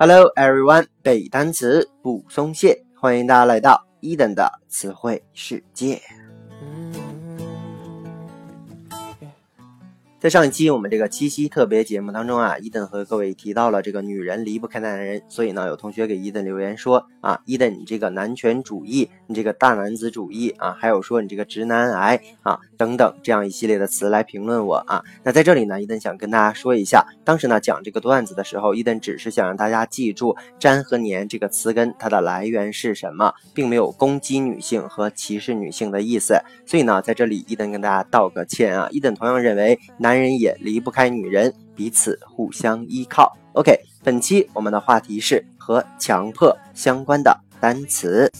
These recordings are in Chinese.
Hello everyone，背单词不松懈，欢迎大家来到一等的词汇世界。在上一期我们这个七夕特别节目当中啊，伊登和各位提到了这个女人离不开男人，所以呢，有同学给伊登留言说啊，伊登你这个男权主义，你这个大男子主义啊，还有说你这个直男癌啊等等这样一系列的词来评论我啊。那在这里呢，伊登想跟大家说一下，当时呢讲这个段子的时候，伊登只是想让大家记住“粘”和“粘”这个词根它的来源是什么，并没有攻击女性和歧视女性的意思。所以呢，在这里伊登跟大家道个歉啊。伊登同样认为男。男人也离不开女人，彼此互相依靠。OK，本期我们的话题是和强迫相关的单词。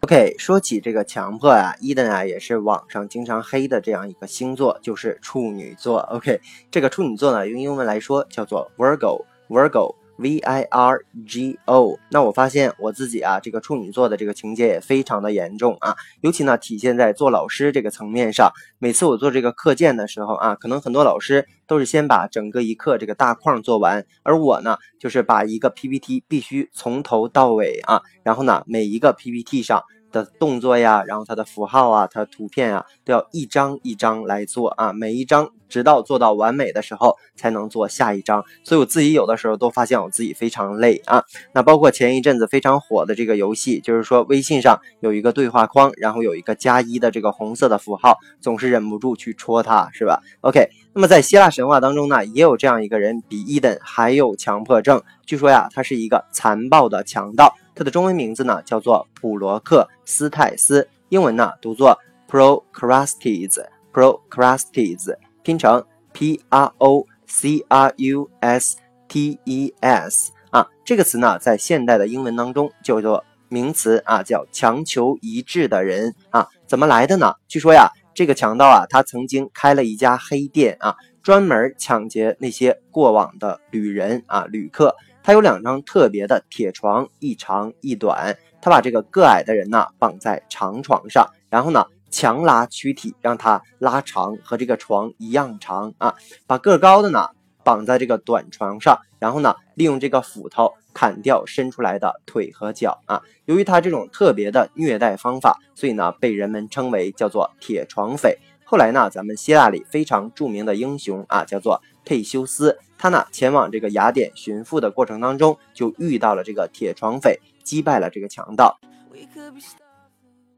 OK，说起这个强迫啊，伊登啊也是网上经常黑的这样一个星座，就是处女座。OK，这个处女座呢，用英文来说叫做 Virgo，Virgo。V I R G O，那我发现我自己啊，这个处女座的这个情节也非常的严重啊，尤其呢体现在做老师这个层面上。每次我做这个课件的时候啊，可能很多老师都是先把整个一课这个大框做完，而我呢，就是把一个 PPT 必须从头到尾啊，然后呢每一个 PPT 上。的动作呀，然后它的符号啊，它的图片啊，都要一张一张来做啊，每一张直到做到完美的时候，才能做下一张。所以我自己有的时候都发现我自己非常累啊。那包括前一阵子非常火的这个游戏，就是说微信上有一个对话框，然后有一个加一的这个红色的符号，总是忍不住去戳它，是吧？OK，那么在希腊神话当中呢，也有这样一个人，比伊登还有强迫症。据说呀，他是一个残暴的强盗。他的中文名字呢叫做普罗克斯泰斯，英文呢读作 Procrustes，Procrustes，拼成 P R O C R U S T E S 啊，这个词呢在现代的英文当中叫做名词啊，叫强求一致的人啊，怎么来的呢？据说呀，这个强盗啊，他曾经开了一家黑店啊，专门抢劫那些过往的旅人啊，旅客。他有两张特别的铁床，一长一短。他把这个个矮的人呢绑在长床上，然后呢强拉躯体，让他拉长，和这个床一样长啊。把个高的呢绑在这个短床上，然后呢利用这个斧头砍掉伸出来的腿和脚啊。由于他这种特别的虐待方法，所以呢被人们称为叫做铁床匪。后来呢，咱们希腊里非常著名的英雄啊，叫做佩修斯。他呢前往这个雅典寻父的过程当中，就遇到了这个铁床匪，击败了这个强盗。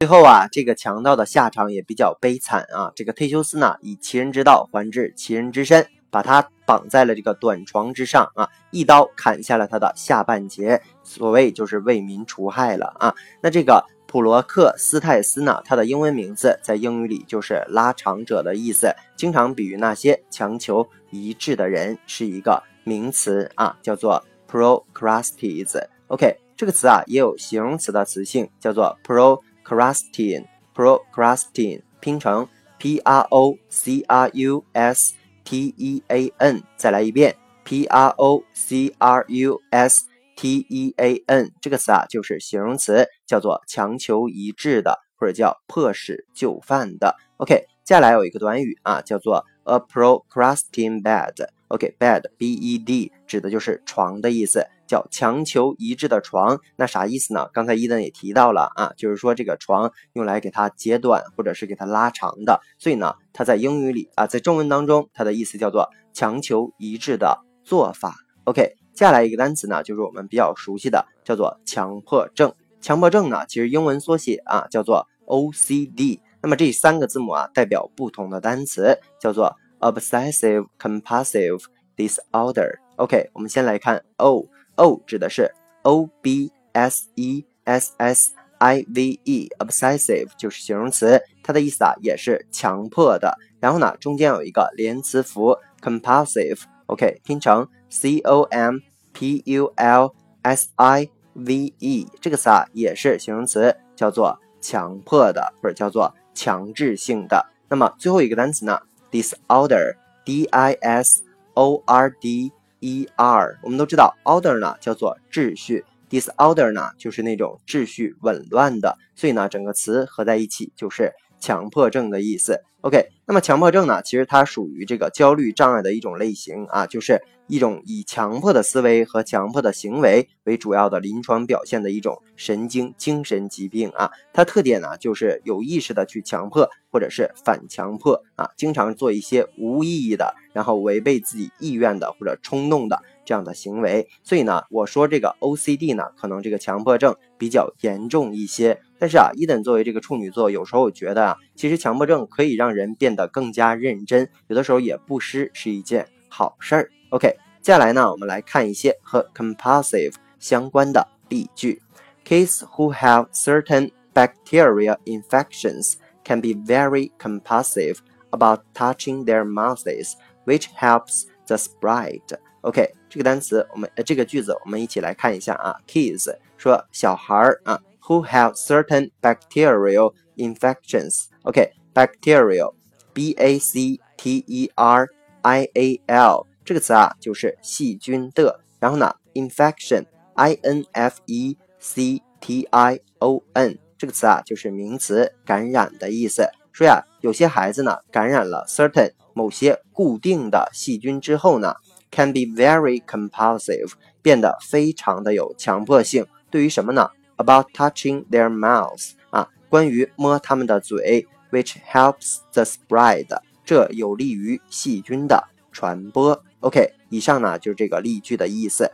最后啊，这个强盗的下场也比较悲惨啊。这个忒修斯呢，以其人之道还治其人之身，把他绑在了这个短床之上啊，一刀砍下了他的下半截，所谓就是为民除害了啊。那这个。普罗克斯泰斯呢？他的英文名字在英语里就是拉长者的意思，经常比喻那些强求一致的人，是一个名词啊，叫做 procrustes。OK，这个词啊也有形容词的词性，叫做 pro。procrastine，procrastine，拼成 P R O C R U S T E A N 再来一遍，P R O C R U S T E A N 这个词啊就是形容词，叫做强求一致的，或者叫迫使就范的。OK，接下来有一个短语啊，叫做 a procrastine bed。OK，bed，b e d 指的就是床的意思，叫强求一致的床。那啥意思呢？刚才伊登也提到了啊，就是说这个床用来给它截短，或者是给它拉长的。所以呢，它在英语里啊，在中文当中，它的意思叫做强求一致的做法。OK。接下来一个单词呢，就是我们比较熟悉的，叫做强迫症。强迫症呢，其实英文缩写啊，叫做 OCD。那么这三个字母啊，代表不同的单词，叫做 Obsessive Compulsive Disorder。OK，我们先来看 O，O 指的是 O B S E S S I V E，Obsessive 就是形容词，它的意思啊，也是强迫的。然后呢，中间有一个连词符 Compulsive。OK，拼成 C O M P U L S I V E 这个词啊，也是形容词，叫做强迫的，或者叫做强制性的。那么最后一个单词呢，disorder，D I S O R D E R，我们都知道 order 呢叫做秩序，disorder 呢就是那种秩序紊乱的，所以呢整个词合在一起就是强迫症的意思。OK，那么强迫症呢，其实它属于这个焦虑障碍的一种类型啊，就是一种以强迫的思维和强迫的行为为主要的临床表现的一种神经精神疾病啊。它特点呢，就是有意识的去强迫或者是反强迫啊，经常做一些无意义的，然后违背自己意愿的或者冲动的。这样的行为，所以呢，我说这个 OCD 呢，可能这个强迫症比较严重一些。但是啊，伊登作为这个处女座，有时候觉得啊，其实强迫症可以让人变得更加认真，有的时候也不失是一件好事儿。OK，接下来呢，我们来看一些和 compulsive 相关的例句。Kids who have certain bacteria infections can be very compulsive about touching their mouths, which helps the spread. OK，这个单词我们呃这个句子我们一起来看一下啊。Kids 说小孩儿啊，who have certain bacterial infections。OK，bacterial，b a c t e r i a l 这个词啊就是细菌的。然后呢，infection，i n f e c t i o n 这个词啊就是名词，感染的意思。说呀，有些孩子呢感染了 certain 某些固定的细菌之后呢。can be very compulsive，变得非常的有强迫性。对于什么呢？About touching their mouths，啊， 关于摸他们的嘴，which helps the spread，这有利于细菌的传播。OK，以上呢就是这个例句的意思。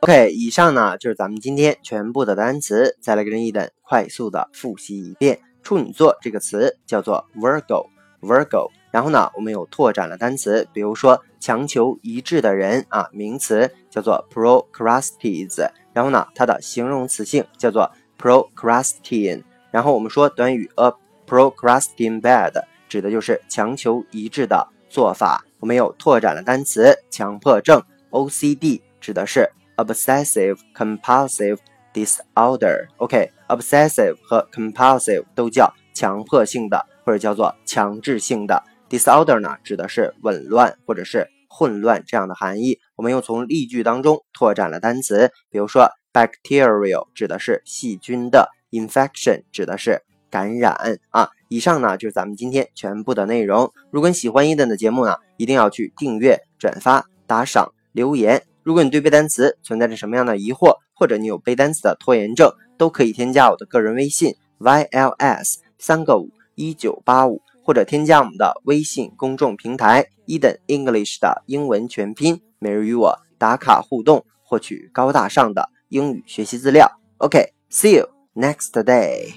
OK，以上呢就是咱们今天全部的单词，再来跟一等快速的复习一遍。处女座这个词叫做 Virgo，Virgo。然后呢，我们有拓展了单词，比如说强求一致的人啊，名词叫做 procrasties，。然后呢，它的形容词性叫做 procrastin，。然后我们说短语 a procrastin bad 指的就是强求一致的做法。我们有拓展了单词，强迫症 OCD 指的是 obsessive compulsive disorder。OK，obsessive 和 compulsive 都叫强迫性的或者叫做强制性的。Disorder 呢，指的是紊乱或者是混乱这样的含义。我们又从例句当中拓展了单词，比如说 bacterial 指的是细菌的，infection 指的是感染啊。以上呢就是咱们今天全部的内容。如果你喜欢伊登的节目呢，一定要去订阅、转发、打赏、留言。如果你对背单词存在着什么样的疑惑，或者你有背单词的拖延症，都可以添加我的个人微信 yls 三个五一九八五。或者添加我们的微信公众平台 Eden English 的英文全拼，每日与我打卡互动，获取高大上的英语学习资料。OK，see you next day。